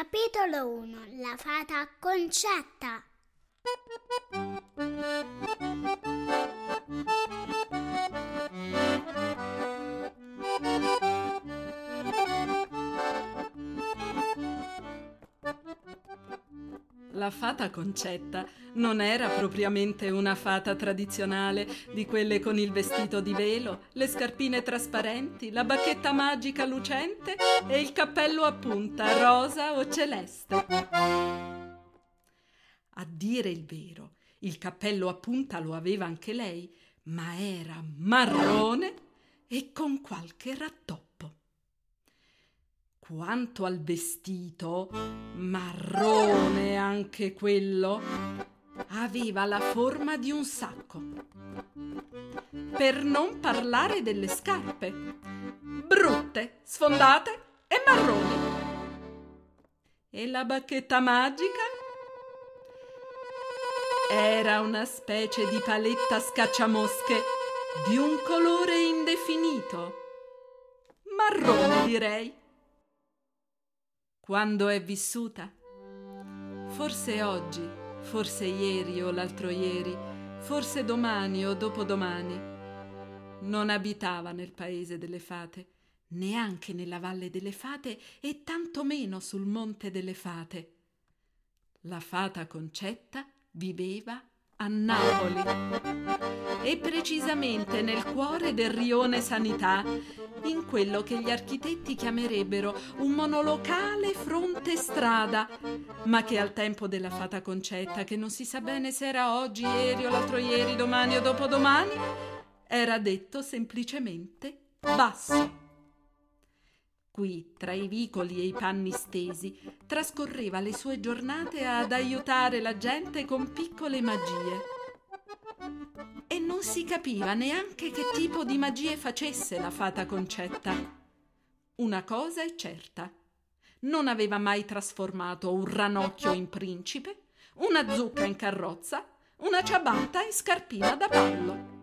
Capitolo 1 La fata concetta La fata Concetta non era propriamente una fata tradizionale di quelle con il vestito di velo, le scarpine trasparenti, la bacchetta magica lucente e il cappello a punta rosa o celeste. A dire il vero, il cappello a punta lo aveva anche lei, ma era marrone e con qualche rattoppo. Quanto al vestito, marrone anche quello, aveva la forma di un sacco. Per non parlare delle scarpe, brutte, sfondate e marroni. E la bacchetta magica? Era una specie di paletta scacciamosche di un colore indefinito. Marrone, direi quando è vissuta? Forse oggi, forse ieri o l'altro ieri, forse domani o dopodomani. Non abitava nel paese delle fate, neanche nella valle delle fate e tantomeno sul monte delle fate. La fata Concetta viveva a Napoli e precisamente nel cuore del rione Sanità, in quello che gli architetti chiamerebbero un monolocale fronte strada, ma che al tempo della fata Concetta, che non si sa bene se era oggi, ieri o l'altro ieri, domani o dopodomani, era detto semplicemente basso. Qui, tra i vicoli e i panni stesi, trascorreva le sue giornate ad aiutare la gente con piccole magie. E non si capiva neanche che tipo di magie facesse la fata Concetta. Una cosa è certa. Non aveva mai trasformato un ranocchio in principe, una zucca in carrozza, una ciabatta in scarpina da ballo.